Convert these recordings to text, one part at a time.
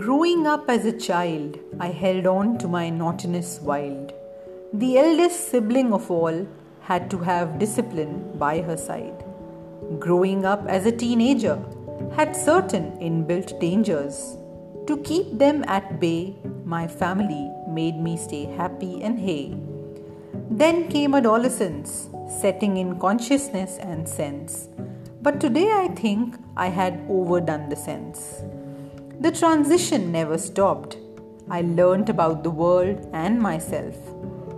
Growing up as a child, I held on to my naughtiness wild. The eldest sibling of all had to have discipline by her side. Growing up as a teenager had certain inbuilt dangers. To keep them at bay, my family made me stay happy and hey. Then came adolescence, setting in consciousness and sense. But today I think I had overdone the sense. The transition never stopped. I learnt about the world and myself.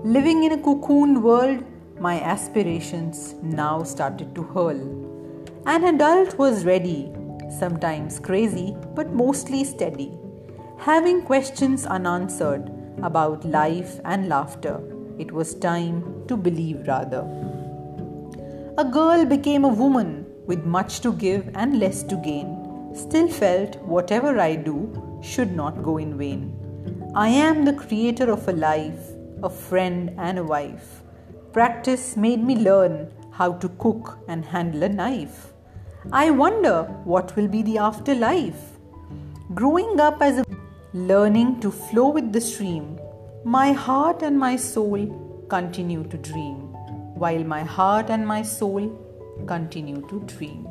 Living in a cocoon world, my aspirations now started to hurl. An adult was ready, sometimes crazy, but mostly steady, having questions unanswered about life and laughter. It was time to believe rather. A girl became a woman with much to give and less to gain. Still felt whatever I do should not go in vain. I am the creator of a life, a friend, and a wife. Practice made me learn how to cook and handle a knife. I wonder what will be the afterlife. Growing up as a learning to flow with the stream, my heart and my soul continue to dream, while my heart and my soul continue to dream.